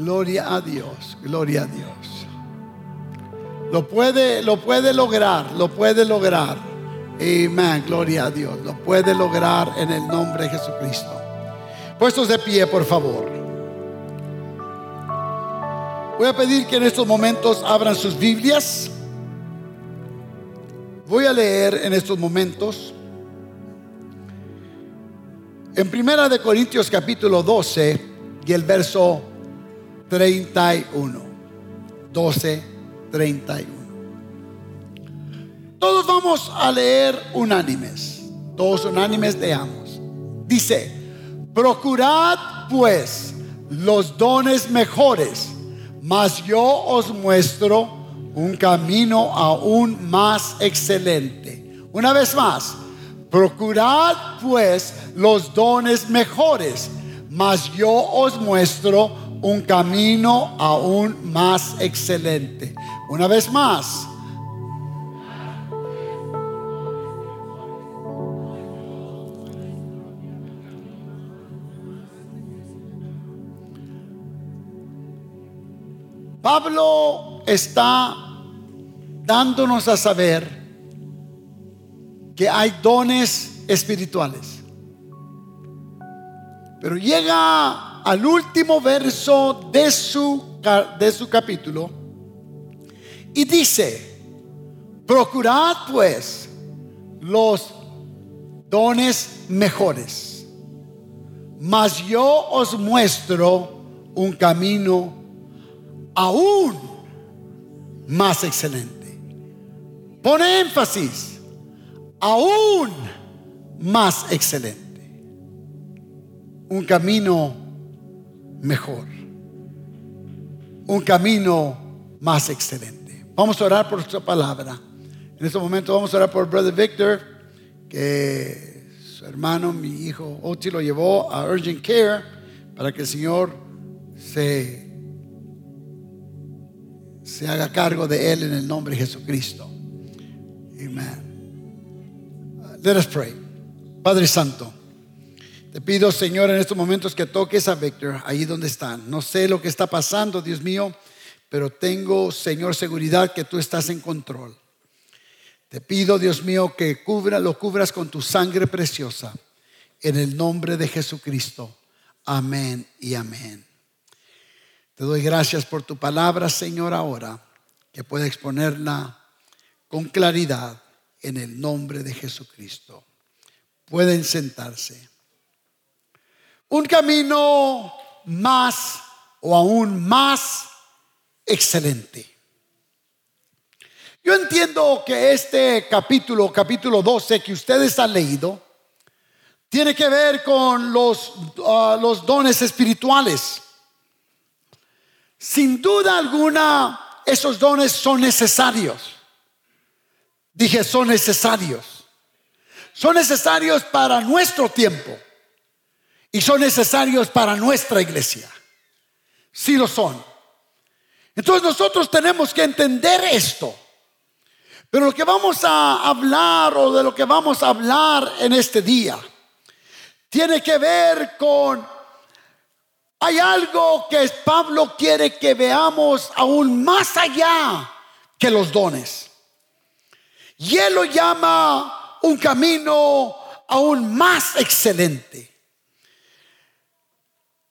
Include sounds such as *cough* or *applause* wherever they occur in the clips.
Gloria a Dios, gloria a Dios. Lo puede, lo puede lograr, lo puede lograr. Amén, gloria a Dios. Lo puede lograr en el nombre de Jesucristo. Puestos de pie, por favor. Voy a pedir que en estos momentos abran sus Biblias. Voy a leer en estos momentos en Primera de Corintios capítulo 12 y el verso 31. 12, 31. Todos vamos a leer unánimes. Todos unánimes leamos. Dice, procurad pues los dones mejores, mas yo os muestro un camino aún más excelente. Una vez más, procurad pues los dones mejores, mas yo os muestro un camino aún más excelente. Una vez más. Pablo está dándonos a saber que hay dones espirituales. Pero llega al último verso de su, de su capítulo y dice, procurad pues los dones mejores, mas yo os muestro un camino aún más excelente. Pone énfasis, aún más excelente un camino mejor, un camino más excelente. Vamos a orar por su palabra. En este momento vamos a orar por Brother Victor, que su hermano, mi hijo Oti, lo llevó a Urgent Care para que el Señor se, se haga cargo de él en el nombre de Jesucristo. Amen. Let us pray. Padre Santo. Te pido, Señor, en estos momentos que toques a Víctor ahí donde están. No sé lo que está pasando, Dios mío, pero tengo, Señor, seguridad que tú estás en control. Te pido, Dios mío, que cubra, lo cubras con tu sangre preciosa. En el nombre de Jesucristo. Amén y amén. Te doy gracias por tu palabra, Señor, ahora, que pueda exponerla con claridad en el nombre de Jesucristo. Pueden sentarse un camino más o aún más excelente. Yo entiendo que este capítulo, capítulo 12 que ustedes han leído, tiene que ver con los, ah, los dones espirituales. Sin duda alguna, esos dones son necesarios. Dije, son necesarios. Son necesarios para nuestro tiempo y son necesarios para nuestra iglesia. Sí lo son. Entonces nosotros tenemos que entender esto. Pero lo que vamos a hablar o de lo que vamos a hablar en este día tiene que ver con, hay algo que Pablo quiere que veamos aún más allá que los dones. Y él lo llama un camino aún más excelente.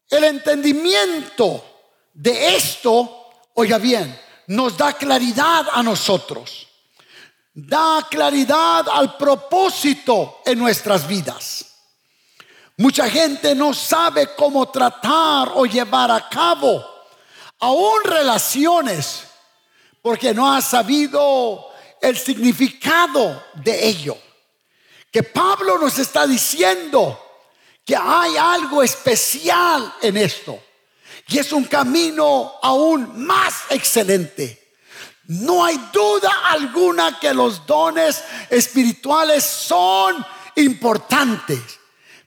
El entendimiento de esto, oiga bien, nos da claridad a nosotros. Da claridad al propósito en nuestras vidas. Mucha gente no sabe cómo tratar o llevar a cabo aún relaciones porque no ha sabido el significado de ello. Que Pablo nos está diciendo que hay algo especial en esto. Y es un camino aún más excelente. No hay duda alguna que los dones espirituales son importantes.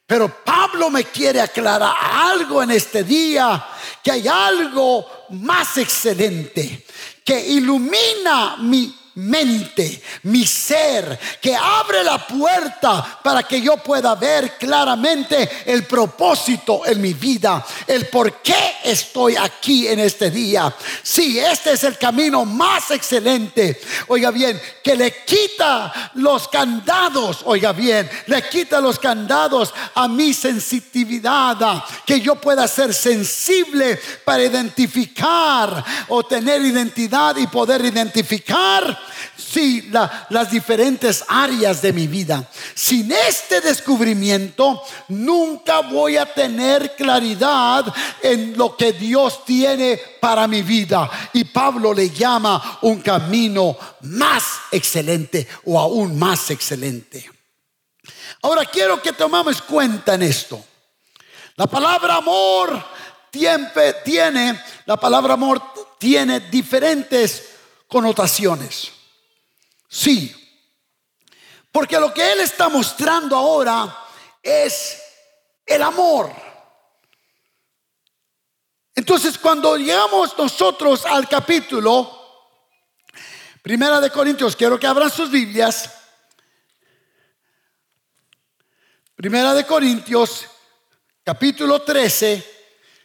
Pero Pablo me quiere aclarar algo en este día, que hay algo más excelente, que ilumina mi mente, mi ser, que abre la puerta para que yo pueda ver claramente el propósito en mi vida, el por qué estoy aquí en este día. Sí, este es el camino más excelente, oiga bien, que le quita los candados, oiga bien, le quita los candados a mi sensitividad, que yo pueda ser sensible para identificar o tener identidad y poder identificar si las diferentes áreas de mi vida. Sin este descubrimiento, nunca voy a tener claridad en lo que Dios tiene para mi vida. Y Pablo le llama un camino más excelente o aún más excelente. Ahora quiero que tomamos cuenta en esto. La palabra amor tiene, la palabra amor tiene diferentes connotaciones. Sí, porque lo que Él está mostrando ahora es el amor. Entonces, cuando llegamos nosotros al capítulo, Primera de Corintios, quiero que abran sus Biblias. Primera de Corintios, capítulo 13.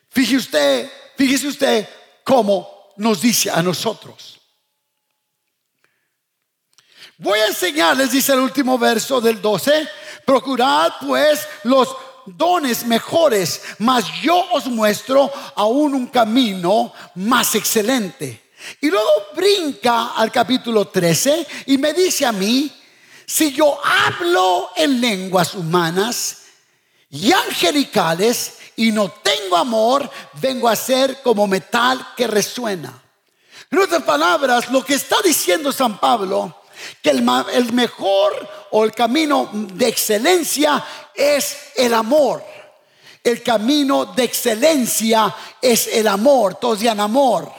Fíjese usted, fíjese usted cómo nos dice a nosotros. Voy a enseñarles, dice el último verso del 12, procurad pues los dones mejores, mas yo os muestro aún un camino más excelente. Y luego brinca al capítulo 13 y me dice a mí, si yo hablo en lenguas humanas y angelicales y no tengo amor, vengo a ser como metal que resuena. En otras palabras, lo que está diciendo San Pablo que el, mejor o el camino de excelencia es el amor. El camino de excelencia es el amor. Todos amor.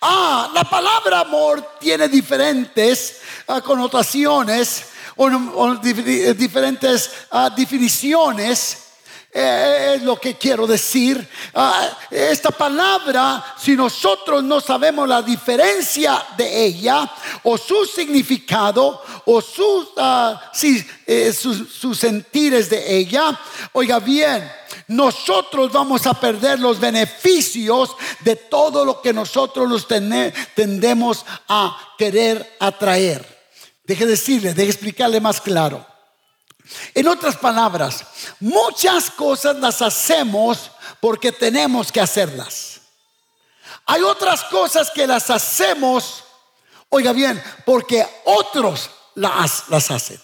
Ah, la palabra amor tiene diferentes ah, connotaciones o, diferentes ah, definiciones. Eh, es lo que quiero decir. Ah, esta palabra, si nosotros no sabemos la diferencia de ella o su significado o sus, uh, eh, sus, sentires de ella, oiga bien, nosotros vamos a perder los beneficios de todo lo que nosotros nos tendemos a querer atraer. Deje decirle, deje explicarle más claro. En otras palabras, muchas cosas las hacemos porque tenemos que hacerlas. Hay otras cosas que las hacemos, oiga bien, porque otros las, las hacen.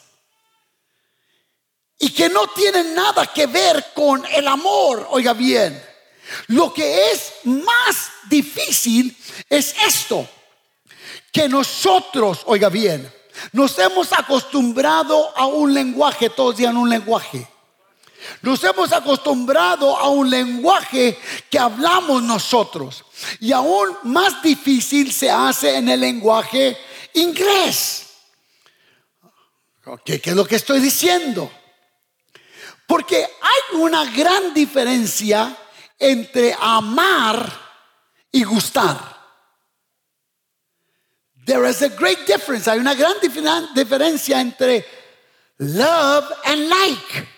Y que no tienen nada que ver con el amor, oiga bien. Lo que es más difícil es esto, que nosotros, oiga bien, nos hemos acostumbrado a un lenguaje, todos digan un lenguaje. Nos hemos acostumbrado a un lenguaje que hablamos nosotros. Y aún más difícil se hace en el lenguaje inglés. ¿Qué, ¿Qué es lo que estoy diciendo? Porque hay una gran diferencia entre amar y gustar. There is a great difference. Hay una gran diferencia entre love and like.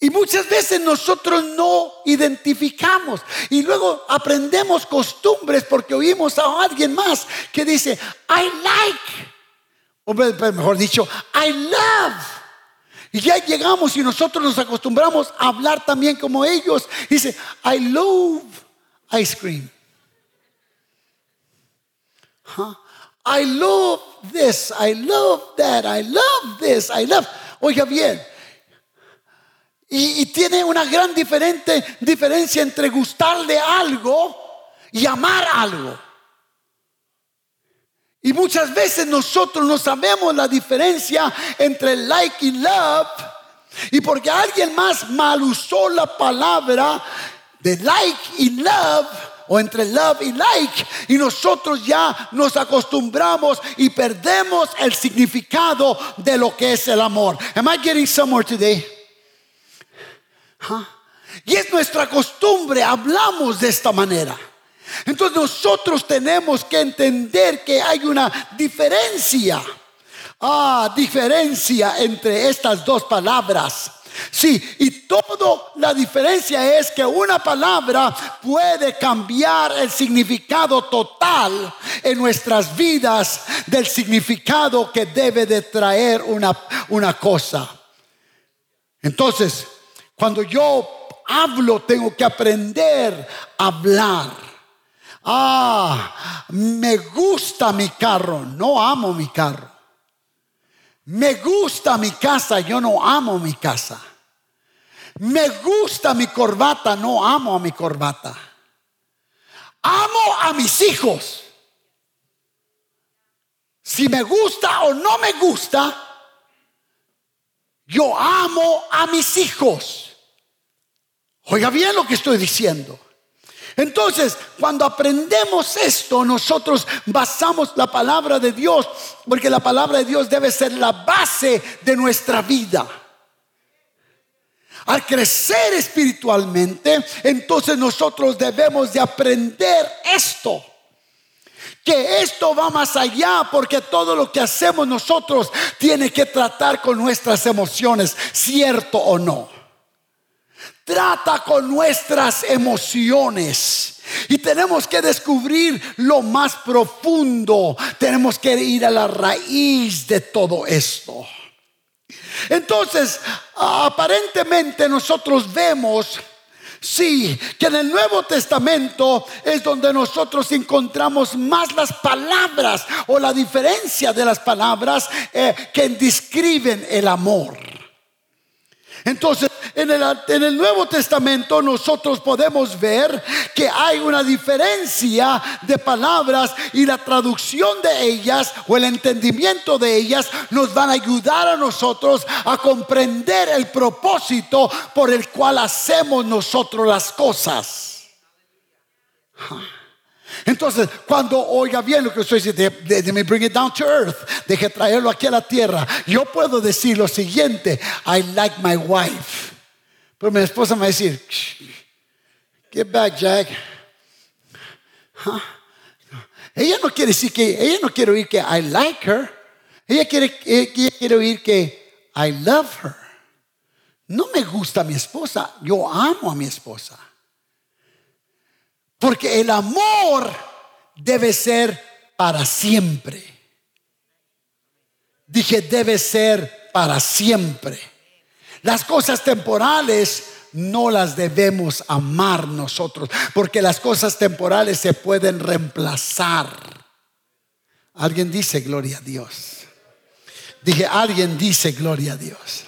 Y muchas veces nosotros no identificamos y luego aprendemos costumbres porque oímos a alguien más que dice, I like, o mejor dicho, I love. Y ya llegamos y nosotros nos acostumbramos a hablar también como ellos. Dice, I love ice cream. I love this, I love that, I love this, I love. Oiga bien. Y, tiene una gran diferente, diferencia entre gustarle algo y amar algo. Y muchas veces nosotros no sabemos la diferencia entre like y love. Y porque alguien más mal usó la palabra de like y love, o entre love y like y nosotros ya nos acostumbramos y perdemos el significado de lo que es el amor. Am I getting somewhere today? Y es nuestra costumbre, hablamos de esta manera. Entonces nosotros tenemos que entender que hay una diferencia. Ah, diferencia entre estas dos palabras. Sí, y toda la diferencia es que una palabra puede cambiar el significado total en nuestras vidas del significado que debe de traer una, una cosa. Entonces, cuando yo hablo, tengo que aprender a hablar. Ah, me gusta mi carro, no amo mi carro. Me gusta mi casa, yo no amo mi casa. Me gusta mi corbata, no amo a mi corbata. Amo a mis hijos. Si me gusta o no me gusta, yo amo a mis hijos. Oiga bien lo que estoy diciendo. Entonces, cuando aprendemos esto, nosotros basamos la palabra de Dios, porque la palabra de Dios debe ser la base de nuestra vida. Al crecer espiritualmente, entonces nosotros debemos de aprender esto. Que esto va más allá porque todo lo que hacemos nosotros tiene que tratar con nuestras emociones, cierto o no trata con nuestras emociones. Y tenemos que descubrir lo más profundo. Tenemos que ir a la raíz de todo esto. Entonces, aparentemente nosotros vemos, sí, que en el Nuevo Testamento es donde nosotros encontramos más las palabras o la diferencia de las palabras eh, que describen el amor. Entonces, en el, Nuevo Testamento nosotros podemos ver que hay una diferencia de palabras y la traducción de ellas o el entendimiento de ellas nos van a ayudar a nosotros a comprender el propósito por el cual hacemos nosotros las cosas. Entonces, cuando oiga bien lo que estoy diciendo, me bring it down to earth, deje traerlo aquí a la tierra, yo puedo decir lo siguiente: I like my wife. Pero mi esposa me va a decir, get back, Jack. Ella no quiere decir que, ella no quiere oír que I like her. Ella quiere, ella quiere oír que I love her. No me gusta mi esposa, yo amo a mi esposa. Porque el amor debe ser para siempre. Dije, debe ser para siempre. Las cosas temporales no las debemos amar nosotros, porque las cosas temporales se pueden reemplazar. Alguien dice gloria a Dios. Dije, alguien dice gloria a Dios.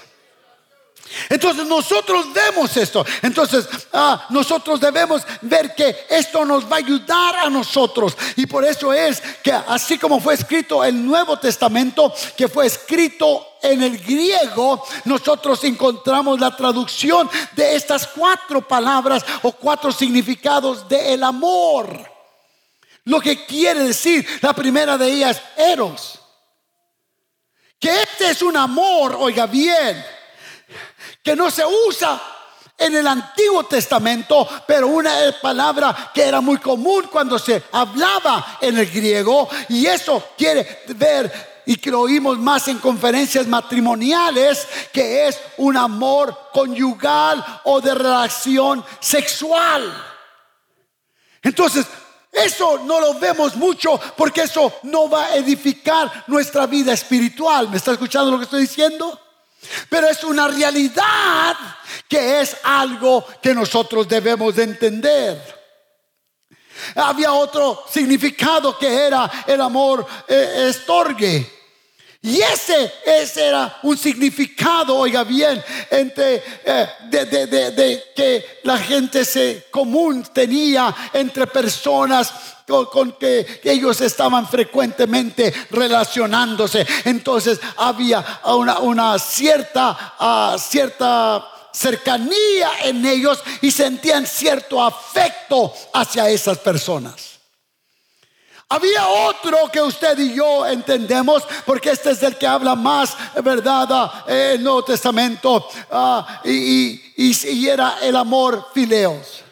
Entonces nosotros vemos esto. Entonces ah, nosotros debemos ver que esto nos va a ayudar a nosotros. Y por eso es que así como fue escrito el Nuevo Testamento, que fue escrito en el griego, nosotros encontramos la traducción de estas cuatro palabras o cuatro significados del el amor. Lo que quiere decir, la primera de ellas, eros. Que este es un amor, oiga bien que no se usa en el Antiguo Testamento, pero una palabra que era muy común cuando se hablaba en el griego, y eso quiere ver y que lo oímos más en conferencias matrimoniales, que es un amor conyugal o de relación sexual. Entonces, eso no lo vemos mucho porque eso no va a edificar nuestra vida espiritual. ¿Me está escuchando lo que estoy diciendo? Pero es una realidad que es algo que nosotros debemos de entender. Había otro significado que era el amor eh, estorgue. Y ese, ese, era un significado, oiga bien, entre, eh, de, que la gente se común tenía entre personas con, que ellos estaban frecuentemente relacionándose. Entonces había una, cierta, ah, cierta cercanía en ellos y sentían cierto afecto hacia esas personas. Había otro que usted y yo entendemos, porque este es el que habla más, ¿verdad? Ah, el Nuevo Testamento, ah, y, y, era el amor fileos.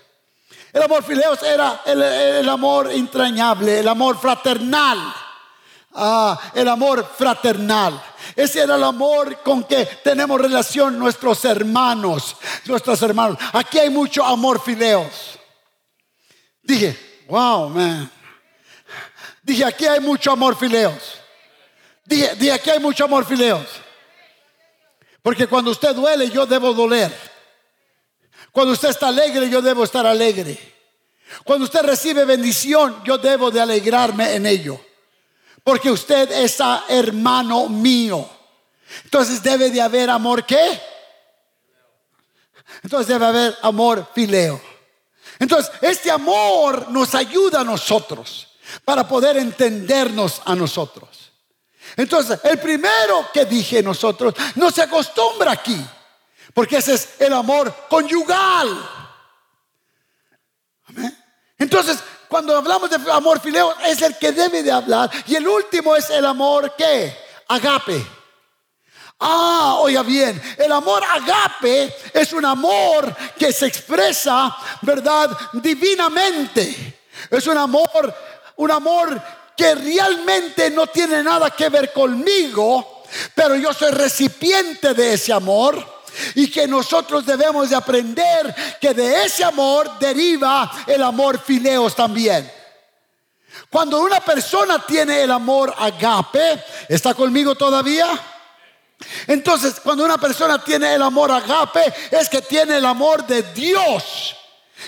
El amor fileos era el, amor entrañable, el amor fraternal. Ah, el amor fraternal. Ese era el amor con que tenemos relación nuestros hermanos, nuestros hermanos. Aquí hay mucho amor fileos. Dije, wow, man. Dije, aquí hay mucho amor fileos. Dije, dije, aquí hay mucho amor fileos. Porque cuando usted duele, yo debo doler. Cuando usted está alegre, yo debo estar alegre. Cuando usted recibe bendición, yo debo de alegrarme en ello. Porque usted es hermano mío. Entonces debe de haber amor qué? Entonces debe haber amor fileo. Entonces, este amor nos ayuda a nosotros para poder entendernos a nosotros. Entonces, el primero que dije nosotros no se acostumbra aquí, porque ese es el amor conyugal. Entonces, cuando hablamos de amor fileo, es el que debe de hablar. Y el último es el amor que? Agape. Ah, oiga bien, el amor agape es un amor que se expresa, ¿verdad? Divinamente. Es un amor, un amor que realmente no tiene nada que ver conmigo, pero yo soy recipiente de ese amor y que nosotros debemos de aprender que de ese amor deriva el amor fileos también. Cuando una persona tiene el amor agape, ¿está conmigo todavía? Entonces, cuando una persona tiene el amor agape, es que tiene el amor de Dios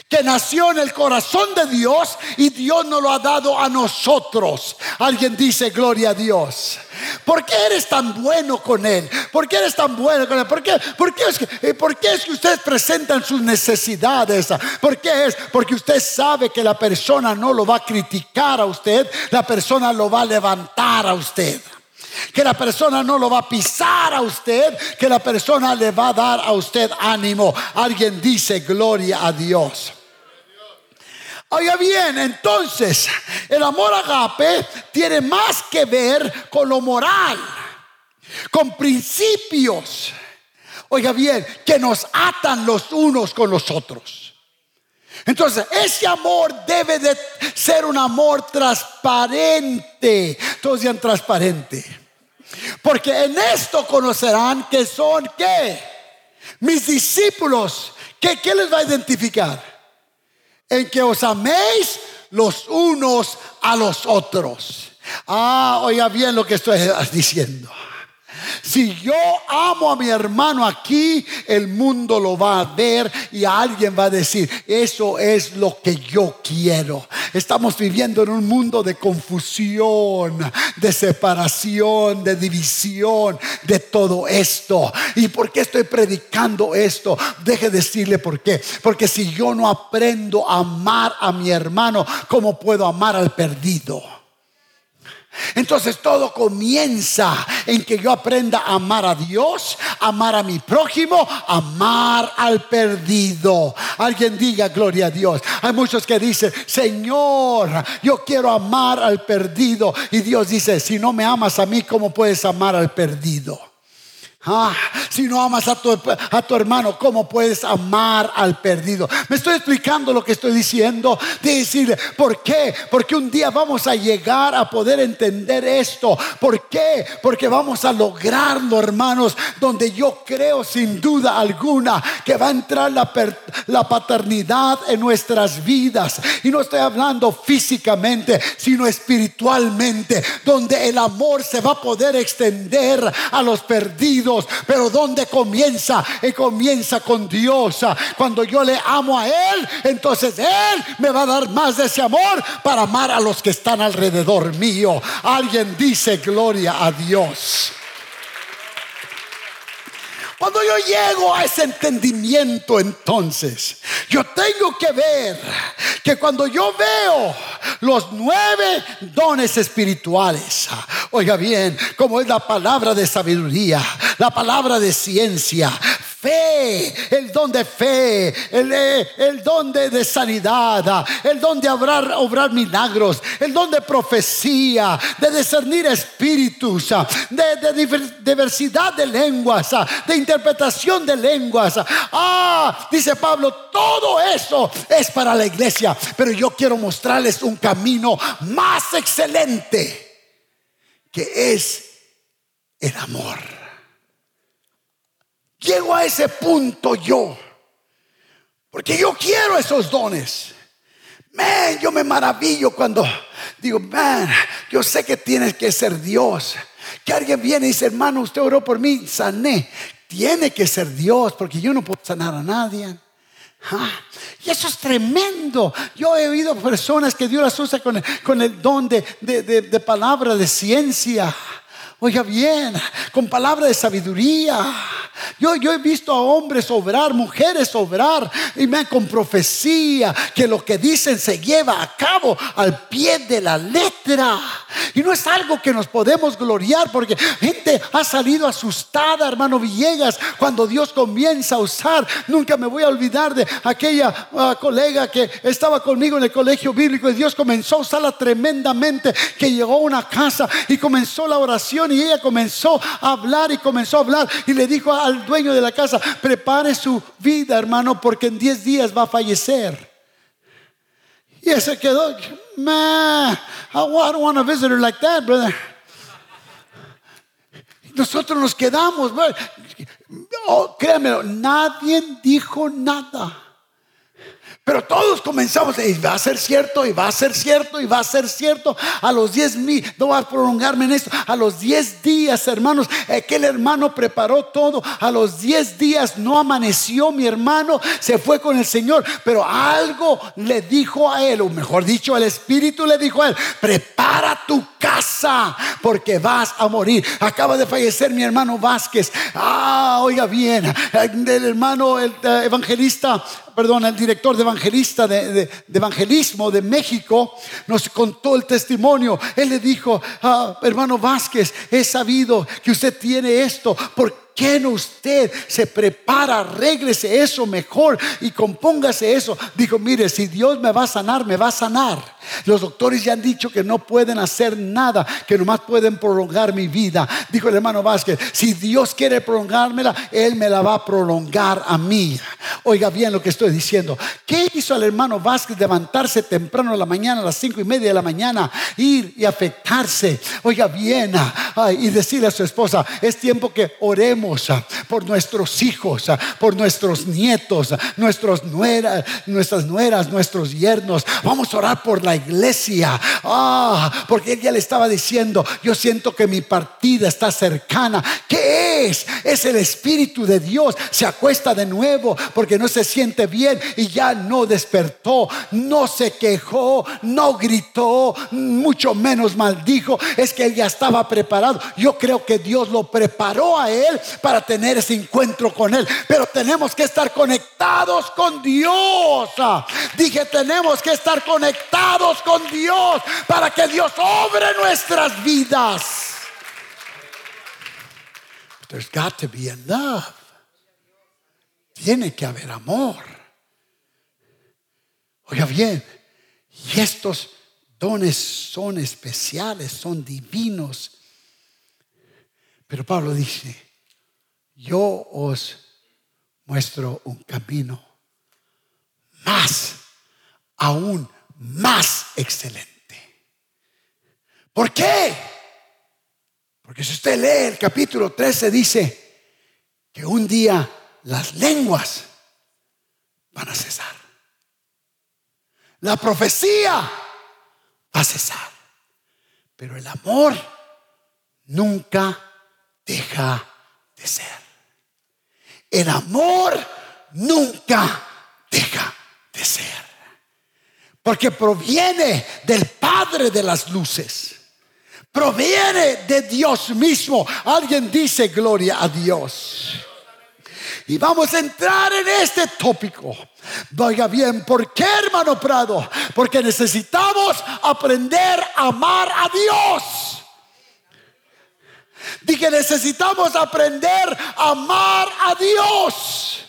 que nació en el corazón de Dios y Dios nos lo ha dado a nosotros. Alguien dice, gloria a Dios. ¿Por qué eres tan bueno con Él? ¿Por qué eres tan bueno con Él? ¿Por qué, por qué, es, que, eh, ¿por qué es que ustedes presentan sus necesidades? ¿Por qué es? Porque usted sabe que la persona no lo va a criticar a usted, la persona lo va a levantar a usted que la persona no lo va a pisar a usted, que la persona le va a dar a usted ánimo. Alguien dice gloria a Dios. Oiga bien, entonces el amor agape tiene más que ver con lo moral, con principios. Oiga bien, que nos atan los unos con los otros. Entonces, ese amor debe de ser un amor transparente. Todos digan transparente. Porque en esto conocerán que son qué? Mis discípulos. ¿Qué, ¿Qué les va a identificar? En que os améis los unos a los otros. Ah, oiga bien lo que estoy diciendo. Si yo amo a mi hermano aquí, el mundo lo va a ver y alguien va a decir, eso es lo que yo quiero. Estamos viviendo en un mundo de confusión, de separación, de división, de todo esto. ¿Y por qué estoy predicando esto? Deje decirle por qué. Porque si yo no aprendo a amar a mi hermano, ¿cómo puedo amar al perdido? Entonces todo comienza en que yo aprenda a amar a Dios, amar a mi prójimo, amar al perdido. Alguien diga gloria a Dios. Hay muchos que dicen, Señor, yo quiero amar al perdido. Y Dios dice, si no me amas a mí, ¿cómo puedes amar al perdido? Ah, si no amas a tu, a tu hermano, ¿cómo puedes amar al perdido? Me estoy explicando lo que estoy diciendo. De decirle, ¿por qué? Porque un día vamos a llegar a poder entender esto. ¿Por qué? Porque vamos a lograrlo, hermanos, donde yo creo sin duda alguna que va a entrar la, la paternidad en nuestras vidas. Y no estoy hablando físicamente, sino espiritualmente, donde el amor se va a poder extender a los perdidos pero ¿dónde comienza? Y comienza con Dios. Cuando yo le amo a Él, entonces Él me va a dar más de ese amor para amar a los que están alrededor mío. Alguien dice gloria a Dios. Cuando yo llego a ese entendimiento entonces, yo tengo que ver que cuando yo veo los nueve dones espirituales, oiga bien, como es la palabra de sabiduría, la palabra de ciencia, fe, el don de fe, el, eh, don de, sanidad, el don de obrar, milagros, el don de profecía, de discernir espíritus, de diversidad de lenguas, de interpretación de lenguas. Ah, dice Pablo, todo eso es para la iglesia, pero yo quiero mostrarles un camino más excelente que es el amor. Llego a ese punto yo, porque yo quiero esos dones. Man, yo me maravillo cuando digo, man, yo sé que tienes que ser Dios. Que alguien viene y dice, hermano, usted oró por mí, sané. Tiene que ser Dios, porque yo no puedo sanar a nadie. Ah, y eso es tremendo. Yo he oído personas que Dios las usa con el, don de palabra, de ciencia. Oiga bien, con palabra de sabiduría. Yo, yo he visto a hombres obrar, mujeres obrar, y me con profecía, que lo que dicen se lleva a cabo al pie de la letra. Y no es algo que nos podemos gloriar, porque gente ha salido asustada, hermano Villegas, cuando Dios comienza a usar. Nunca me voy a olvidar de aquella ah, colega que estaba conmigo en el colegio bíblico y Dios comenzó a usarla tremendamente, que llegó a una casa y comenzó la oración y ella comenzó a hablar y comenzó a hablar y le dijo al dueño de la casa, prepare su vida, hermano, porque en 10 días va a fallecer. Y ese quedó, man, I don't want a visitor like that, brother. Nosotros nos quedamos, oh, créanme, nadie dijo nada. Pero todos comenzamos, y va a ser cierto, y va a ser cierto, y va a ser cierto. A los 10 mil, no voy a prolongarme en esto. A los 10 días, hermanos, aquel hermano preparó todo. A los 10 días no amaneció mi hermano, se fue con el Señor. Pero algo le dijo a él, o mejor dicho, el Espíritu le dijo a él: prepara tu casa, porque vas a morir. Acaba de fallecer mi hermano Vázquez. Ah, oiga bien, el hermano el eh, evangelista perdón, el director de evangelista de, evangelismo de México nos contó el testimonio. Él le dijo, ah, hermano Vázquez, he sabido que usted tiene esto. ¿Por qué no usted se prepara, arréglese eso mejor y compóngase eso? Dijo, mire, si Dios me va a sanar, me va a sanar. Los doctores ya han dicho que no pueden hacer nada, que nomás pueden prolongar mi vida. Dijo el hermano Vázquez, si Dios quiere prolongármela, Él me la va a prolongar a mí. Oiga bien lo que estoy diciendo. ¿Qué hizo el hermano Vázquez levantarse temprano a la mañana, a las cinco y media de la mañana, ir y afectarse? Oiga bien, y decirle a su esposa, es tiempo que oremos por nuestros hijos, por nuestros nietos, nuestros nueras, nuestras nueras, nuestros yernos. Vamos a orar por la iglesia. Ah, porque ella le estaba diciendo, yo siento que mi partida está cercana. ¿Qué es? Es el Espíritu de Dios. Se acuesta de nuevo porque no se siente bien y ya no despertó, no se quejó, no gritó, mucho menos maldijo. Es que él ya estaba preparado. Yo creo que Dios lo preparó a él para tener ese encuentro con él. Pero tenemos que estar conectados con Dios. Dije, tenemos que estar conectados con Dios para que Dios obre nuestras vidas. There's got to be a love. Tiene que haber amor. Oiga bien, y estos dones son especiales, son divinos. Pero Pablo dice, yo os muestro un camino más, aún más excelente. ¿Por qué? Porque si usted lee el capítulo 13 dice que un día las lenguas van a cesar. La profecía va a cesar. Pero el amor nunca deja de ser. El amor nunca. Porque proviene del Padre de las luces. Proviene de Dios mismo. Alguien dice gloria a Dios. Y vamos a entrar en este tópico. Vaya bien, ¿por qué hermano Prado? Porque necesitamos aprender a amar a Dios. Dije, necesitamos aprender a amar a Dios.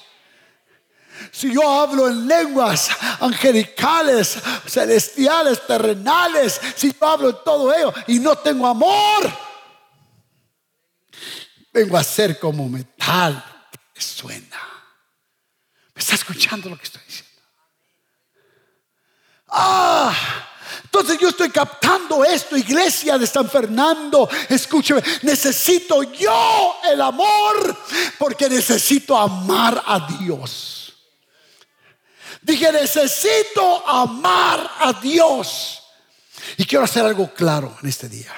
Si yo hablo en lenguas angelicales, celestiales, terrenales, si yo hablo en todo ello y no tengo amor, vengo a ser como metal que suena. ¿Me está escuchando lo que estoy diciendo? Ah, entonces yo estoy captando esto, iglesia de San Fernando. Escúcheme, necesito yo el amor porque necesito amar a Dios. Dije, necesito amar a Dios. Y quiero hacer algo claro en este día.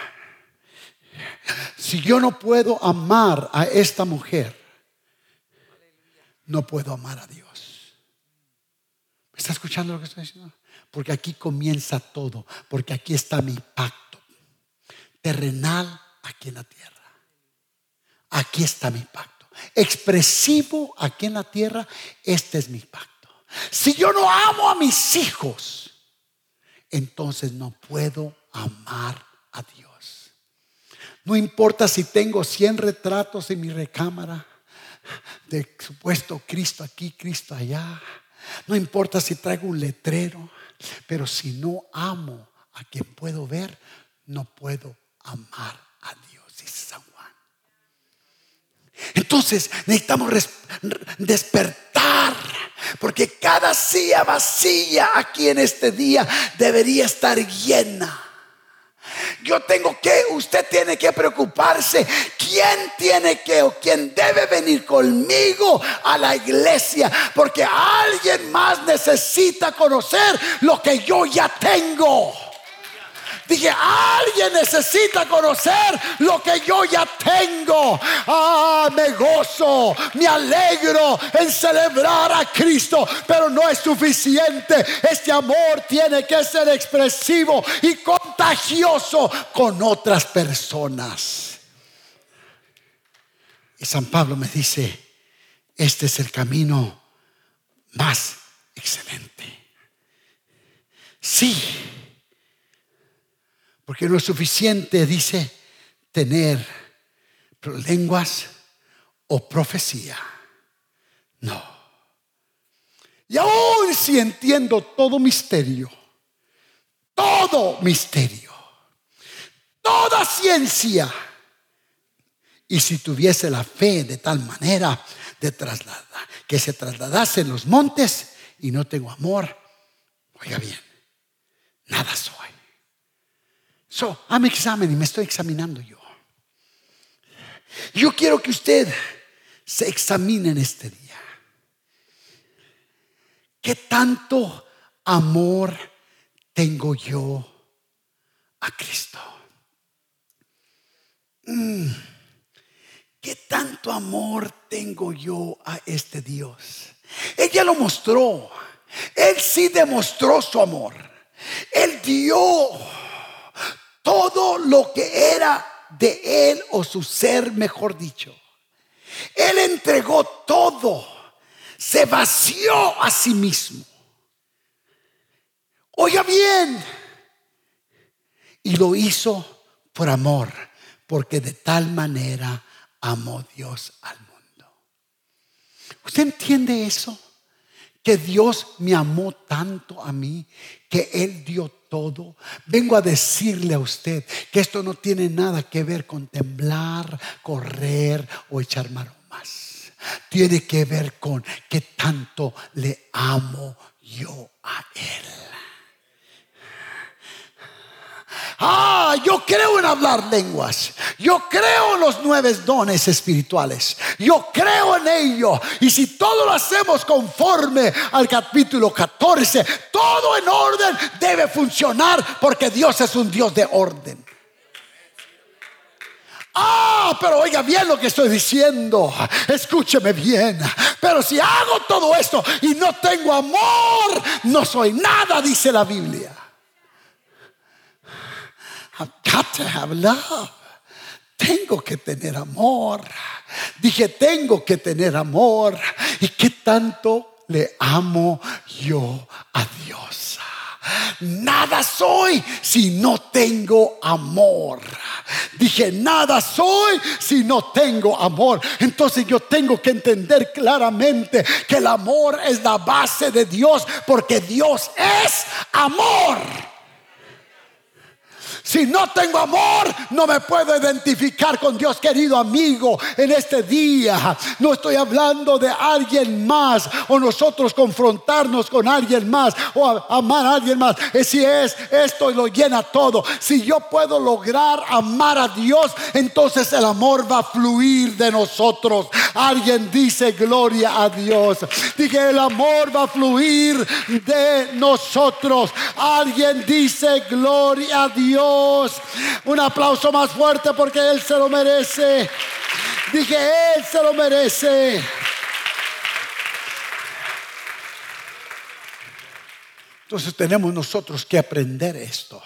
Si yo no puedo amar a esta mujer, no puedo amar a Dios. ¿Me está escuchando lo que estoy diciendo? Porque aquí comienza todo, porque aquí está mi pacto terrenal aquí en la tierra. Aquí está mi pacto. Expresivo aquí en la tierra, este es mi pacto. Si yo no amo a mis hijos, entonces no puedo amar a Dios. No importa si tengo 100 retratos en mi recámara de supuesto Cristo aquí, Cristo allá. No importa si traigo un letrero, pero si no amo a quien puedo ver, no puedo amar a Dios, dice. Entonces necesitamos despertar porque cada silla vacía aquí en este día debería estar llena. Yo tengo que, usted tiene que preocuparse. ¿Quién tiene que o quién debe venir conmigo a la iglesia? Porque alguien más necesita conocer lo que yo ya tengo. Dije, alguien necesita conocer lo que yo ya tengo. Ah, me gozo, me alegro en celebrar a Cristo, pero no es suficiente. Este amor tiene que ser expresivo y contagioso con otras personas. Y San Pablo me dice, este es el camino más excelente. Sí porque no es suficiente, dice, tener lenguas o profecía. No. Y aún si entiendo todo misterio, todo misterio, toda ciencia, y si tuviese la fe de tal manera de trasladar, que se trasladase en los montes y no tengo amor, oiga bien, nada soy. So, I'm examining, me estoy examinando yo. Yo quiero que usted se examine en este día. ¿Qué tanto amor tengo yo a Cristo? Mm. ¿Qué tanto amor tengo yo a este Dios? Ella lo mostró. Él sí demostró su amor. Él dio todo lo que era de él o su ser, mejor dicho. Él entregó todo, se vació a sí mismo. Oiga bien, y lo hizo por amor, porque de tal manera amó Dios al mundo. ¿Usted entiende eso? Que Dios me amó tanto a mí que Él dio todo. Vengo a decirle a usted que esto no tiene nada que ver con temblar, correr o echar maromas. Tiene que ver con que tanto le amo yo a Él. Ah, yo creo en hablar lenguas. Yo creo en los nueve dones espirituales. Yo creo en ello. Y si todo lo hacemos conforme al capítulo 14, todo en orden debe funcionar porque Dios es un Dios de orden. Ah, pero oiga bien lo que estoy diciendo. Escúcheme bien. Pero si hago todo esto y no tengo amor, no soy nada, dice la Biblia. Tengo que tener amor. Dije, tengo que tener amor. ¿Y qué tanto le amo yo a Dios? Nada soy si no tengo amor. Dije, nada soy si no tengo amor. Entonces yo tengo que entender claramente que el amor es la base de Dios porque Dios es amor. Si no tengo amor, no me puedo identificar con Dios, querido amigo, en este día. No estoy hablando de alguien más o nosotros confrontarnos con alguien más o amar a alguien más. Si es esto lo llena todo. Si yo puedo lograr amar a Dios, entonces el amor va a fluir de nosotros. Alguien dice gloria a Dios. Dije, el amor va a fluir de nosotros. Alguien dice gloria a Dios. Un aplauso más fuerte porque Él se lo merece. Dije, Él se lo merece. Entonces tenemos nosotros que aprender esto.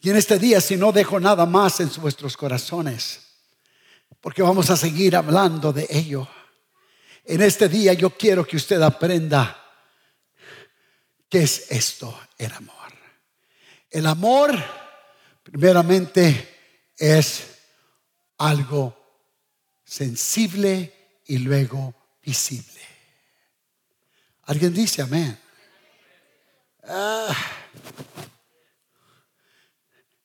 Y en este día, si no dejo nada más en vuestros corazones, porque vamos a seguir hablando de ello. En este día yo quiero que usted aprenda qué es esto, el amor. El amor Primeramente es algo sensible y luego visible. ¿Alguien dice amén? Ah,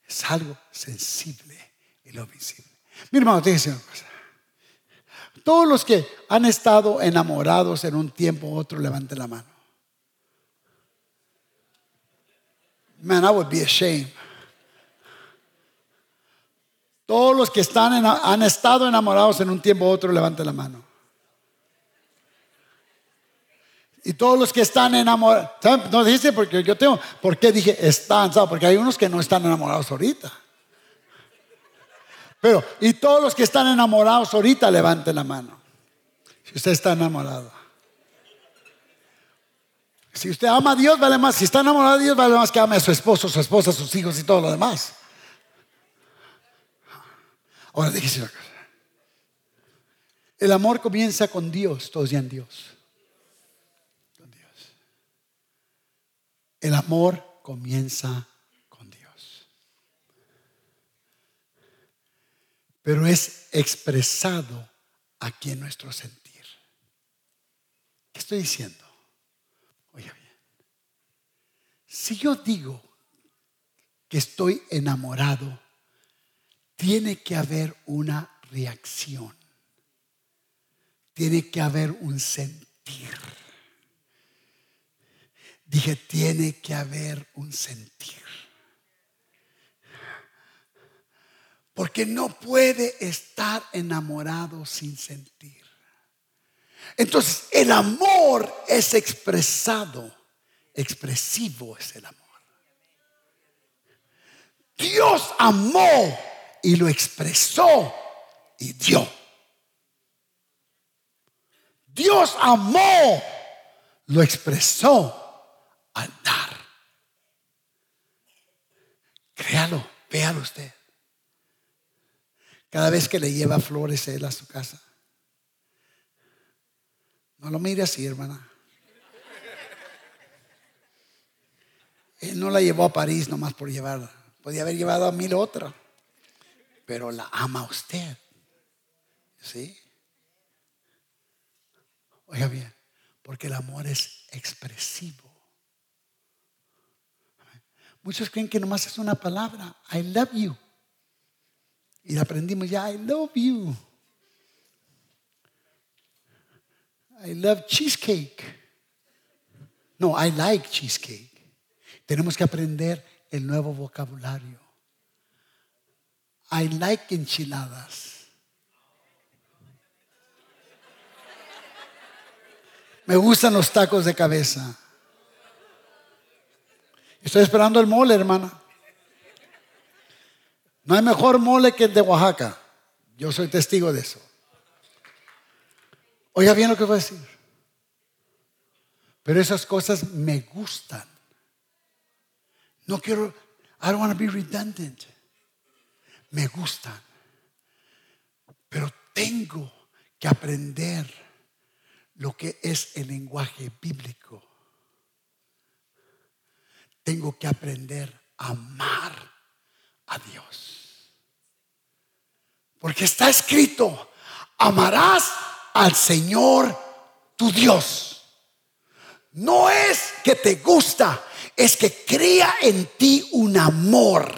es algo sensible y lo visible. Mi hermano, te una cosa. Todos los que han estado enamorados en un tiempo u otro, levanten la mano. Man, I would be ashamed. Todos los que están han estado enamorados en un tiempo u otro, levanten la mano. Y todos los que están enamorados, no dice porque yo tengo, ¿por qué dije están? Porque hay unos que no están enamorados ahorita. Pero, y todos los que están enamorados ahorita, levanten la mano. Si usted está enamorado. Si usted ama a Dios, vale más. Si está enamorado de Dios, vale más que ame a su esposo, su esposa, sus hijos y todo lo demás. Ahora déjese una cosa. El amor comienza con Dios, todos en Dios. Con Dios. El amor comienza con Dios. Pero es expresado aquí en nuestro sentir. ¿Qué estoy diciendo? Oiga bien. Si yo digo que estoy enamorado tiene que haber una reacción. Tiene que haber un sentir. Dije, tiene que haber un sentir. Porque no puede estar enamorado sin sentir. Entonces, el amor es expresado. Expresivo es el amor. Dios amó y lo expresó y dio. Dios amó, lo expresó al dar. Créalo, véalo usted. Cada vez que le lleva flores él a su casa. No lo mire así, hermana. Él no la llevó a París nomás por llevarla. Podía haber llevado a mil otras pero la ama usted. ¿Sí? Oiga bien, porque el amor es expresivo. Muchos creen que nomás es una palabra, I love you. Y aprendimos ya, I love you. I love cheesecake. No, I like cheesecake. Tenemos que aprender el nuevo vocabulario. I like enchiladas. Me gustan los tacos de cabeza. Estoy esperando el mole, hermana. No hay mejor mole que el de Oaxaca. Yo soy testigo de eso. Oiga bien lo que voy a decir. Pero esas cosas me gustan. No quiero, I don't want to be redundant me gustan, pero tengo que aprender lo que es el lenguaje bíblico. Tengo que aprender a amar a Dios. Porque está escrito, amarás al Señor tu Dios. No es que te gusta, es que crea en ti un amor.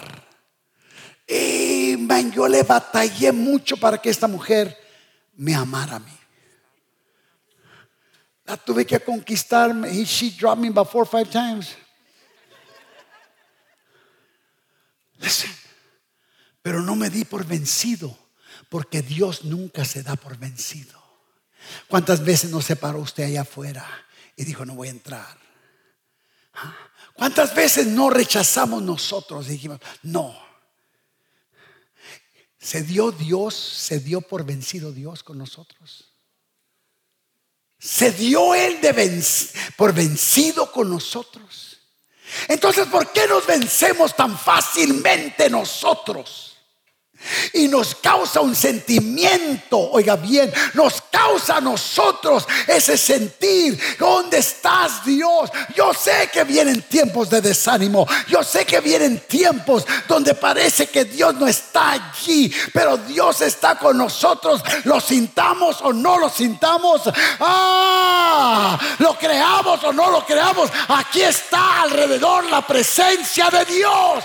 Y man, yo le batallé mucho para que esta mujer me amara a mí. La tuve que conquistarme. He, she dropped me about four or five times. Listen. Pero no me di por vencido, porque Dios nunca se da por vencido. ¿Cuántas veces nos separó usted allá afuera y dijo, no voy a entrar? ¿Ah? ¿Cuántas veces no rechazamos nosotros y dijimos, no? Se dio Dios, se dio por vencido Dios con nosotros. Se dio Él de por vencido con nosotros. Entonces, ¿por qué nos vencemos tan fácilmente nosotros? Y nos causa un sentimiento, oiga bien, nos causa a nosotros ese sentir, ¿dónde estás Dios? Yo sé que vienen tiempos de desánimo, yo sé que vienen tiempos donde parece que Dios no está allí, pero Dios está con nosotros, lo sintamos o no lo sintamos, ah, lo creamos o no lo creamos, aquí está alrededor la presencia de Dios.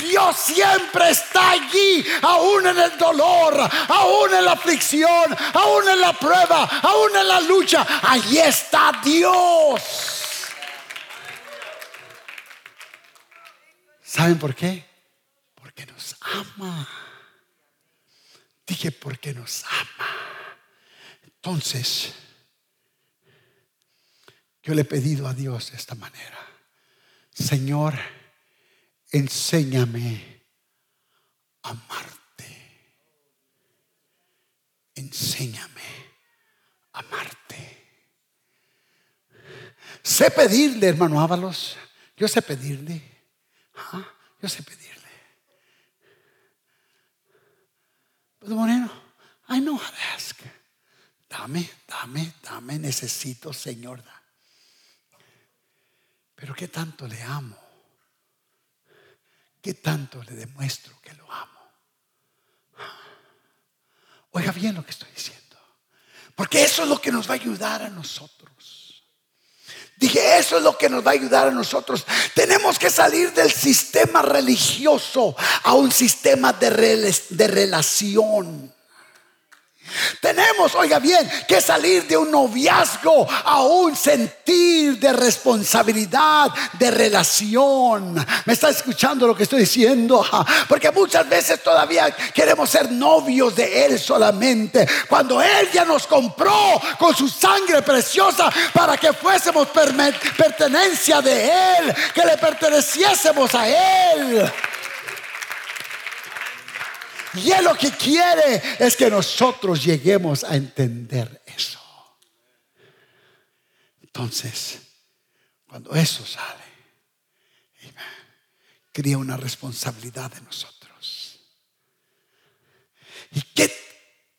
Dios siempre está allí, aún en el dolor, aún en la aflicción, aún en la prueba, aún en la lucha. Allí está Dios. ¿Saben por qué? Porque nos ama. Dije porque nos ama. Entonces, yo le he pedido a Dios de esta manera. Señor, enséñame a amarte. Enséñame a amarte. Sé pedirle, hermano Ábalos. Yo sé pedirle. Yo sé pedirle. Pero Moreno, I know how to ask. Dame, dame, dame, necesito, Señor. Pero qué tanto le amo. ¿Qué tanto le demuestro que lo amo? Oiga bien lo que estoy diciendo. Porque eso es lo que nos va a ayudar a nosotros. Dije, eso es lo que nos va a ayudar a nosotros. Tenemos que salir del sistema religioso a un sistema de, de relación. Tenemos, oiga bien, que salir de un noviazgo a un sentir de responsabilidad, de relación. ¿Me está escuchando lo que estoy diciendo? *laughs* Porque muchas veces todavía queremos ser novios de Él solamente. Cuando Él ya nos compró con su sangre preciosa para que fuésemos pertenencia de Él, que le perteneciésemos a Él. Y Él lo que quiere es que nosotros lleguemos a entender eso. Entonces, cuando eso sale, crea una responsabilidad de nosotros. ¿Y qué,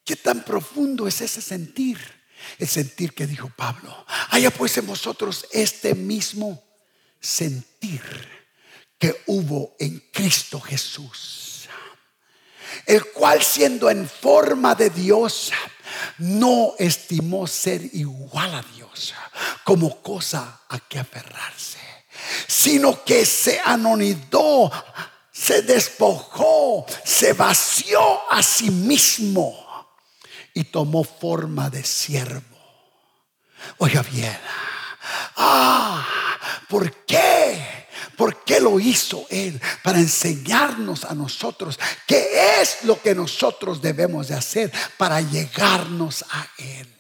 qué tan profundo es ese sentir? El sentir que dijo Pablo. Haya pues en vosotros este mismo sentir que hubo en Cristo Jesús el cual siendo en forma de Dios, no estimó ser igual a Dios como cosa a que aferrarse, sino que se anonidó, se despojó, se vació a sí mismo y tomó forma de siervo. Oiga bien, ah, ¿por qué? ¿Por qué lo hizo Él? Para enseñarnos a nosotros qué es lo que nosotros debemos de hacer para llegarnos a Él.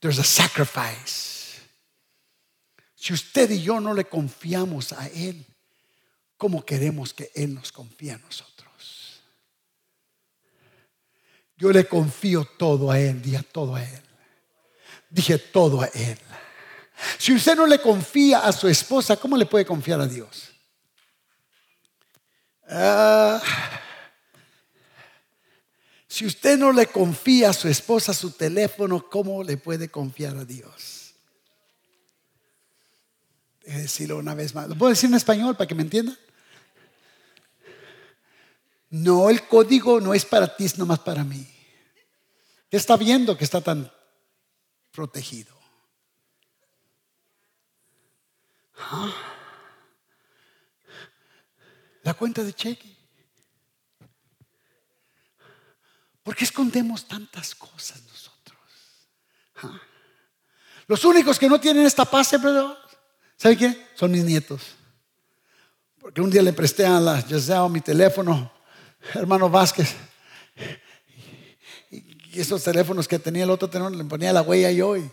There's a sacrifice. Si usted y yo no le confiamos a Él, ¿cómo queremos que Él nos confíe a nosotros? Yo le confío todo a Él, dije todo a Él. Dije todo a Él. Si usted no le confía a su esposa, ¿cómo le puede confiar a Dios? Ah, si usted no le confía a su esposa su teléfono, ¿cómo le puede confiar a Dios? Déjeme decirlo una vez más. ¿Lo puedo decir en español para que me entiendan? No, el código no es para ti, es nomás para mí. ¿Qué está viendo que está tan protegido? *gasps* La cuenta de cheque. ¿Por qué escondemos tantas cosas nosotros? Los únicos que no tienen esta paz, ¿sabe qué? Son mis nietos. Porque un día le presté a la Giselle mi teléfono, hermano Vázquez. Y esos teléfonos que tenía el otro teléfono, le ponía la huella yo y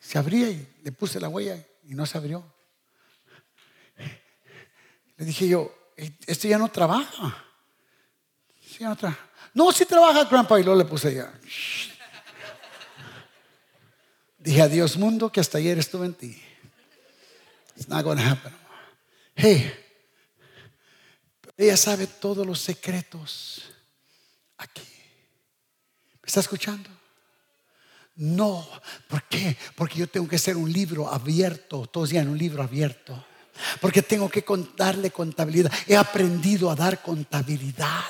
se abría y le puse la huella y no se abrió. Le dije yo, esto ya no trabaja. no trabaja. No, sí trabaja, grandpa. Y luego le puse ya. Dije, adiós mundo, que hasta ayer estuve en ti. It's not going to happen. Hey, ella sabe todos los secretos aquí. ¿Me está escuchando? No, ¿por qué? Porque yo tengo que ser un libro abierto, todos días un libro abierto porque tengo que darle contabilidad. He aprendido a dar contabilidad.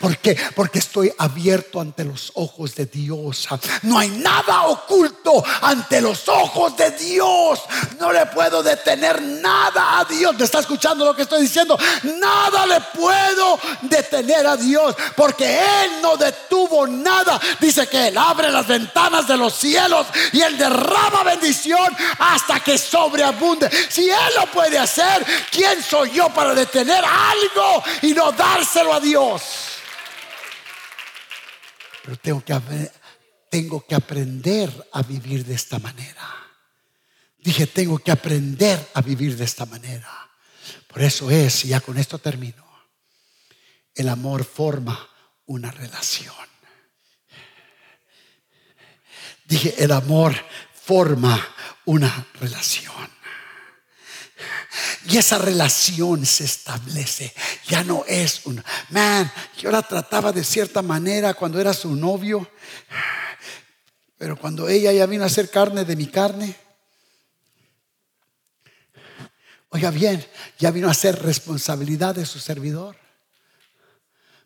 ¿Por qué? Porque estoy abierto ante los ojos de Dios. No hay nada oculto ante los ojos de Dios. No le puedo detener nada a Dios. ¿Me está escuchando lo que estoy diciendo? Nada le puedo detener a Dios porque Él no detuvo nada. Dice que Él abre las ventanas de los cielos y Él derrama bendición hasta que sobreabunde. Si Él lo puede hacer hacer, ¿quién soy yo para detener algo y no dárselo a Dios? Pero tengo que, tengo que aprender a vivir de esta manera. Dije, tengo que aprender a vivir de esta manera. Por eso es, y ya con esto termino, el amor forma una relación. Dije, el amor forma una relación. Y esa relación se establece. Ya no es un, man, yo la trataba de cierta manera cuando era su novio, pero cuando ella ya vino a ser carne de mi carne, oiga bien, ya vino a ser responsabilidad de su servidor.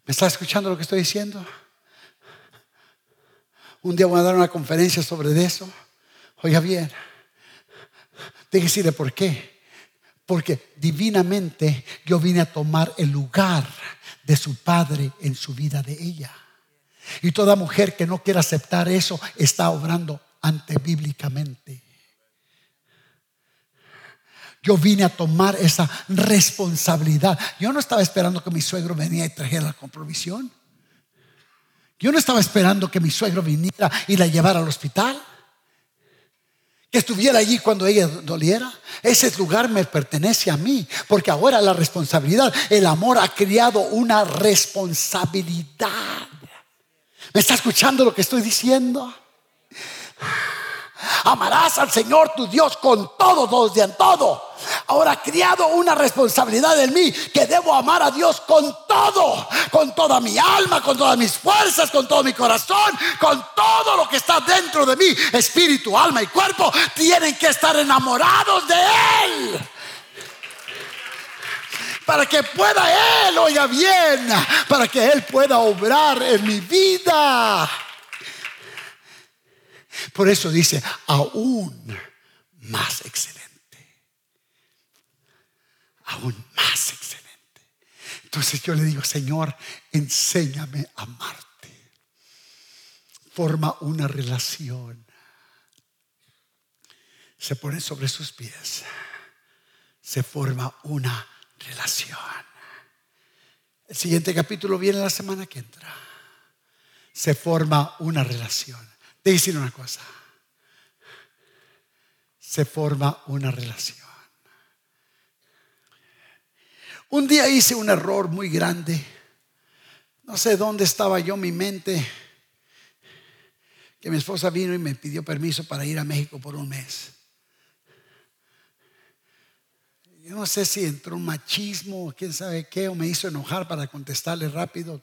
¿Me está escuchando lo que estoy diciendo? Un día voy a dar una conferencia sobre eso. Oiga bien, decirle por qué. Porque divinamente yo vine a tomar el lugar de su padre en su vida de ella. Y toda mujer que no quiera aceptar eso está obrando antebíblicamente. Yo vine a tomar esa responsabilidad. Yo no estaba esperando que mi suegro venía y trajera la comprovisión. Yo no estaba esperando que mi suegro viniera y la llevara al hospital que estuviera allí cuando ella doliera. Ese lugar me pertenece a mí, porque ahora la responsabilidad, el amor ha creado una responsabilidad. ¿Me está escuchando lo que estoy diciendo? Amarás al Señor tu Dios con todo, todos en todo. Ahora criado una responsabilidad en mí que debo amar a Dios con todo, con toda mi alma, con todas mis fuerzas, con todo mi corazón, con todo lo que está dentro de mí, espíritu, alma y cuerpo, tienen que estar enamorados de Él para que pueda Él, oiga bien, para que Él pueda obrar en mi vida. Por eso dice, aún más excelente. Aún más excelente. Entonces yo le digo, Señor, enséñame a amarte. Forma una relación. Se pone sobre sus pies. Se forma una relación. El siguiente capítulo viene la semana que entra. Se forma una relación. Te decir una cosa. Se forma una relación. Un día hice un error muy grande. No sé dónde estaba yo, mi mente. Que mi esposa vino y me pidió permiso para ir a México por un mes. Yo no sé si entró un machismo quién sabe qué, o me hizo enojar para contestarle rápido.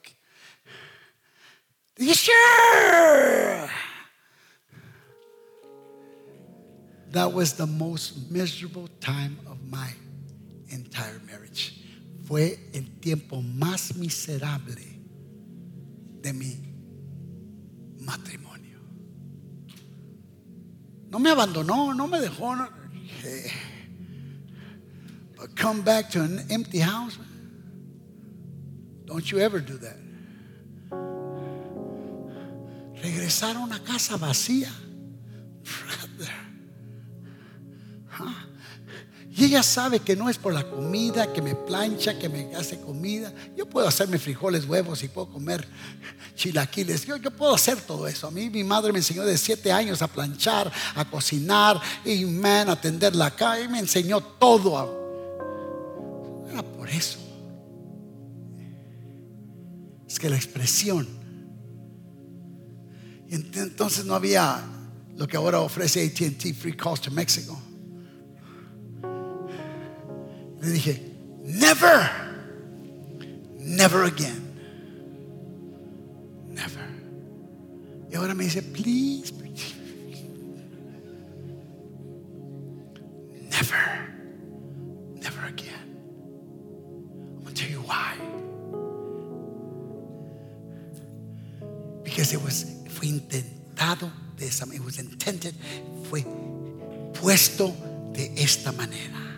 Dije. That was the most miserable time of my entire marriage. fue el tiempo más miserable de mi matrimonio. No me abandonó, no me dejó. No, eh, but come back to an empty house. Don't you ever do that. Regresar a una casa vacía. *laughs* Y ella sabe que no es por la comida, que me plancha, que me hace comida. Yo puedo hacerme frijoles, huevos y puedo comer chilaquiles. Yo, yo puedo hacer todo eso. A mí mi madre me enseñó de siete años a planchar, a cocinar, y a tender la calle. Me enseñó todo. Era por eso. Es que la expresión. Y entonces no había lo que ahora ofrece ATT Free Calls to Mexico. Le dije, never, never again. Never. Y ahora me dice, please, never, never again. I'm going to tell you why. Because it was, fue intentado de esa it was intended, fue puesto de esta manera.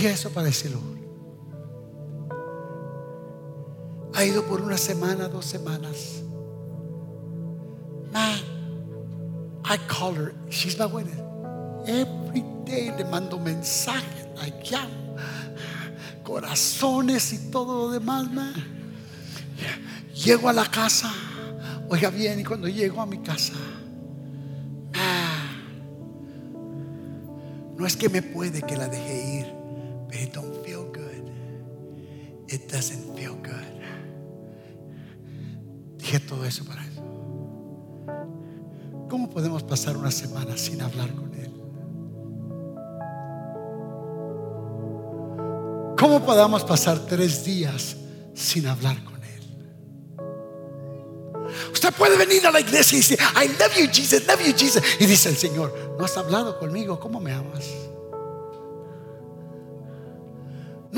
Dije eso para decirlo. Ha ido por una semana, dos semanas. Man, I call her. She's my witness. Every day le mando mensajes, la llamo, corazones y todo lo demás, man. Llego a la casa. Oiga bien, y cuando llego a mi casa, no es que me puede que la deje ir It doesn't feel good. Dije todo eso para eso. ¿Cómo podemos pasar una semana sin hablar con Él? ¿Cómo podamos pasar tres días sin hablar con Él? Usted puede venir a la iglesia y decir, I love you, Jesus, love you, Jesus. Y dice el Señor, no has hablado conmigo, ¿cómo me amas?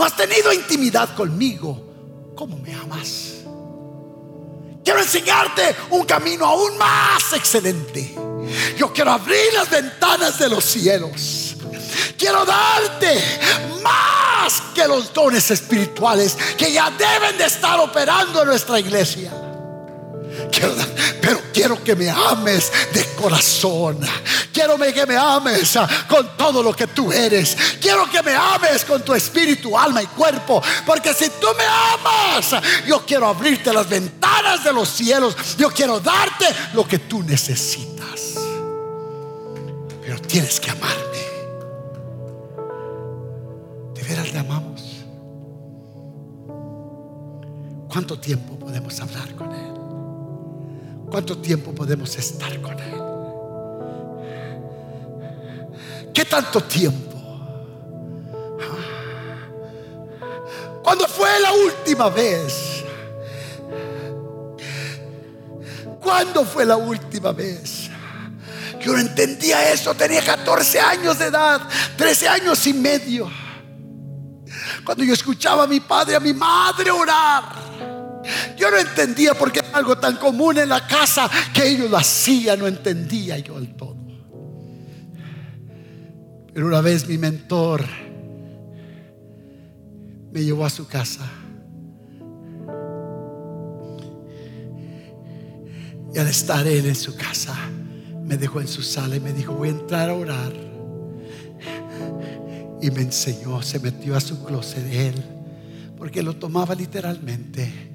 Has tenido intimidad conmigo. ¿Cómo me amas? Quiero enseñarte un camino aún más excelente. Yo quiero abrir las ventanas de los cielos. Quiero darte más que los dones espirituales que ya deben de estar operando en nuestra iglesia. Pero quiero que me ames de corazón. Quiero que me ames ah, con todo lo que tú eres. Quiero que me ames con tu espíritu, alma y cuerpo. Porque si tú me amas, yo quiero abrirte las ventanas de los cielos. Yo quiero darte lo que tú necesitas. Pero tienes que amarme. ¿De veras le amamos? ¿Cuánto tiempo podemos hablar con Él? ¿Cuánto tiempo podemos estar con Él? ¿Qué tanto tiempo? ¿Cuándo fue la última vez? ¿Cuándo fue la última vez? Yo no entendía eso, tenía 14 años de edad, 13 años y medio. Cuando yo escuchaba a mi padre, a mi madre orar. Yo no entendía por qué era algo tan común en la casa que ellos lo hacían, no entendía yo del todo. Pero una vez mi mentor me llevó a su casa. Y al estar él en su casa, me dejó en su sala y me dijo, voy a entrar a orar. Y me enseñó, se metió a su closet él, porque lo tomaba literalmente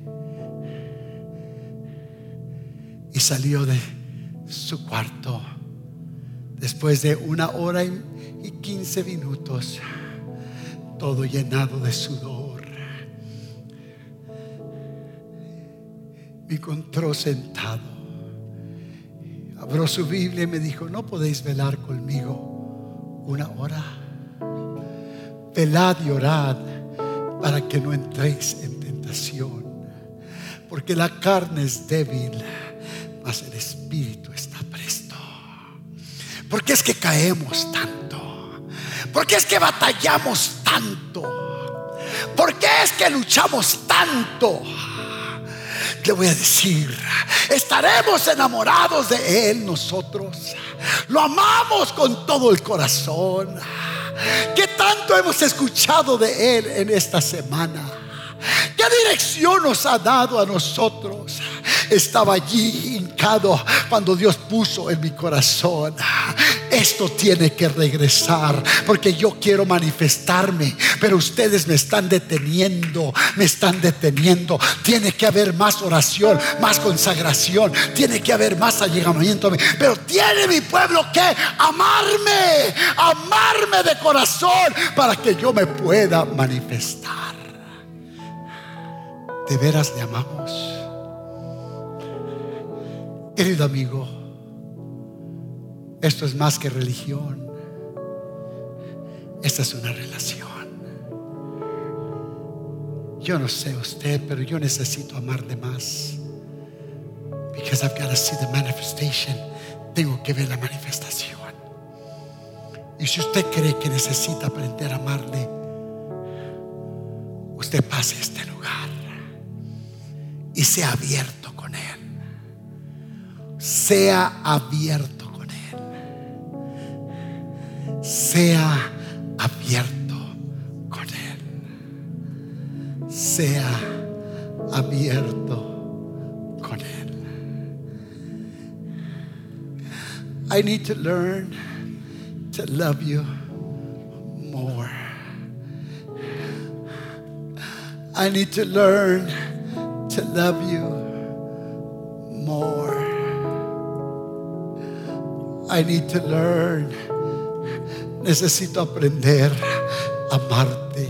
y salió de su cuarto después de una hora y quince minutos, todo llenado de sudor. Me encontró sentado. Abrió su Biblia y me dijo, no podéis velar conmigo una hora. Velad y orad para que no entréis en tentación. Porque la carne es débil el espíritu está presto. Porque es que caemos tanto? ¿Por qué es que batallamos tanto? ¿Por qué es que luchamos tanto? Le voy a decir, estaremos enamorados de Él nosotros. Lo amamos con todo el corazón. ¿Qué tanto hemos escuchado de Él en esta semana? ¿Qué dirección nos ha dado a nosotros? Estaba allí hincado cuando Dios puso en mi corazón. Esto tiene que regresar porque yo quiero manifestarme, pero ustedes me están deteniendo, me están deteniendo. Tiene que haber más oración, más consagración, tiene que haber más allegamiento. Pero tiene mi pueblo que amarme, amarme de corazón para que yo me pueda manifestar. ¿De veras le amamos? Querido amigo, esto es más que religión. Esta es una relación. Yo no sé usted, pero yo necesito amarle más. Because I've got to see the manifestation. Tengo que ver la manifestación. Y si usted cree que necesita aprender a amarle, usted pase este lugar y sea abierto. Sea abierto con Él. Sea abierto con Él. Sea abierto con Él. I need to learn to love you more. I need to learn to love you more. I need to learn. Necesito aprender a amarte.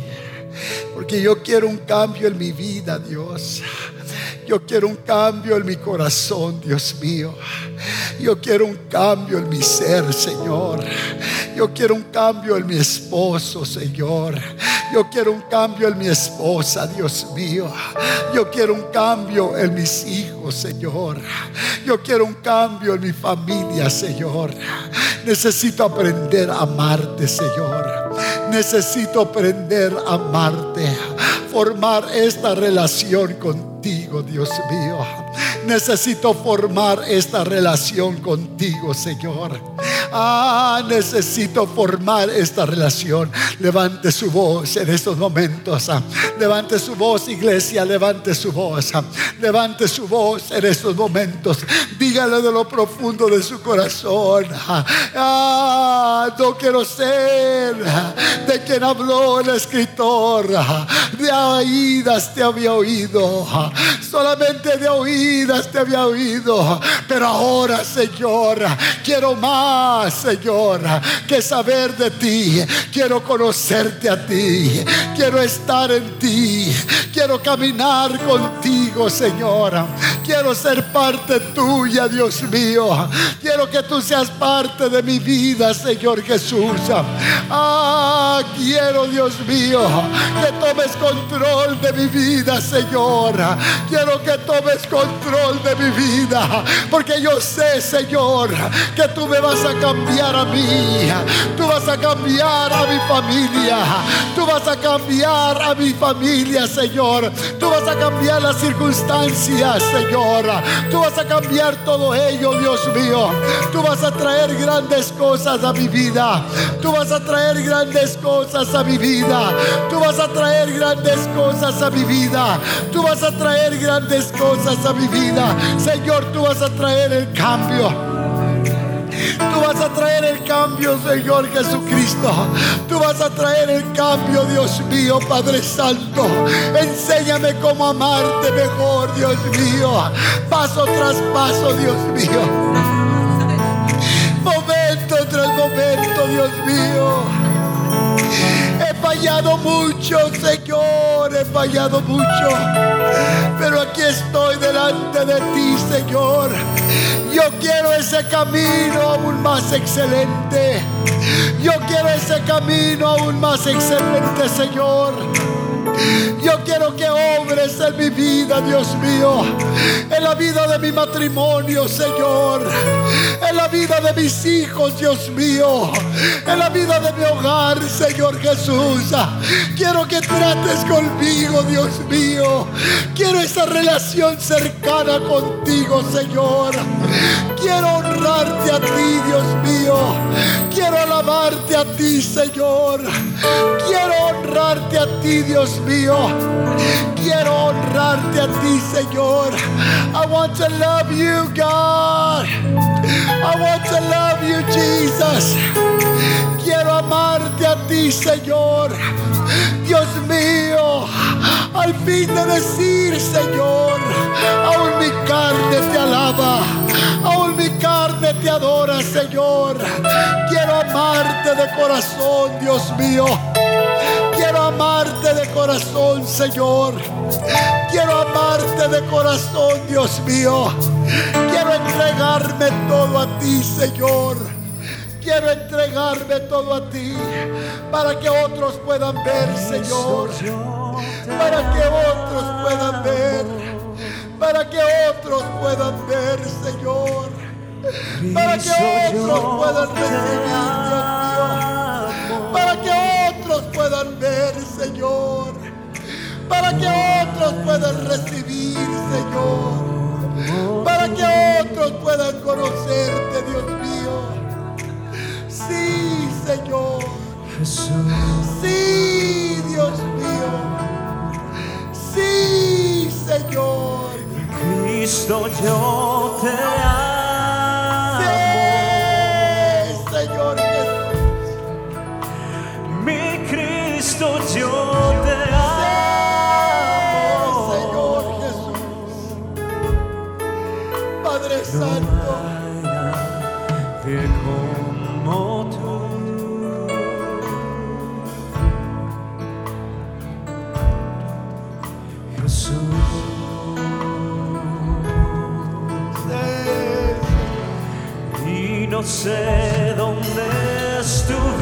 Porque yo quiero un cambio en mi vida, Dios. Yo quiero un cambio en mi corazón, Dios mío. Yo quiero un cambio en mi ser, Señor. Yo quiero un cambio en mi esposo, Señor. Yo quiero un cambio en mi esposa, Dios mío. Yo quiero un cambio en mis hijos, Señor. Yo quiero un cambio en mi familia, Señor. Necesito aprender a amarte, Señor. Necesito aprender a amarte. Formar esta relación contigo, Dios mío. Necesito formar esta relación contigo, Señor. Ah, necesito formar esta relación. Levante su voz en estos momentos. Levante su voz, iglesia. Levante su voz. Levante su voz en estos momentos. Dígale de lo profundo de su corazón. Ah, no quiero ser de quien habló el escritor. De oídas te había oído. Solamente de oídas te había oído. Pero ahora, Señor, quiero más Señor, que saber de ti. Quiero conocerte a ti. Quiero estar en ti. Quiero caminar contigo, Señor. Quiero ser parte tuya, Dios mío. Quiero que tú seas parte de mi vida, Señor Jesús. Ah, quiero, Dios mío, que tomes control de mi vida, Señor. Quiero que tomes control de mi vida. Porque yo sé, Señor, que tú me vas a cambiar a mí. Tú vas a cambiar a mi familia. Tú vas a cambiar a mi familia, Señor. Tú vas a cambiar las circunstancias, Señor. Tú vas a cambiar todo ello, Dios mío. Tú vas a traer grandes cosas a mi vida. Tú vas a traer grandes cosas a mi vida. Tú vas a traer grandes cosas a mi vida. Tú vas a traer grandes cosas a mi vida. Señor, tú vas a traer el cambio. Tú vas a traer el cambio, Señor Jesucristo. Tú vas a traer el cambio, Dios mío, Padre Santo. Enséñame cómo amarte mejor, Dios mío. Paso tras paso, Dios mío. Momento tras momento, Dios mío. Fallado mucho, Señor, he fallado mucho. Pero aquí estoy delante de ti, Señor. Yo quiero ese camino aún más excelente. Yo quiero ese camino aún más excelente, Señor. Yo quiero que obres en mi vida, Dios mío. En la vida de mi matrimonio, Señor. En la vida de mis hijos, Dios mío, en la vida de mi hogar, Señor Jesús. Quiero que trates conmigo, Dios mío. Quiero esa relación cercana contigo, Señor. Quiero honrarte a ti, Dios mío. Quiero alabarte a ti, Señor. Quiero honrarte a ti, Dios mío. Quiero honrarte a ti, Señor. I want to love you, God. I want to love you, Jesus. Quiero amarte a ti, Señor. Dios mío, al fin de decir, Señor, aún mi carne te alaba, aún mi carne te adora, Señor. Quiero amarte de corazón, Dios mío. Quiero amarte de corazón, Señor. Quiero amarte de corazón, Dios mío. Quiero entregarme todo a ti, Señor. Quiero entregarme todo a ti para que otros puedan ver, Señor. Para que otros puedan ver. Para que otros puedan ver, Señor. Para que otros puedan recibir, Dios mío. Para que otros puedan ver, Señor. Para que otros puedan recibir, Señor. Para que otros puedan conocerte, Dios mío. Sí, Señor. Sí, Cristo, yo te amo. Sí, Señor Jesús. Mi Cristo, yo te Sí, Señor amo. Jesús. Padre Santo. No sé dónde estuviera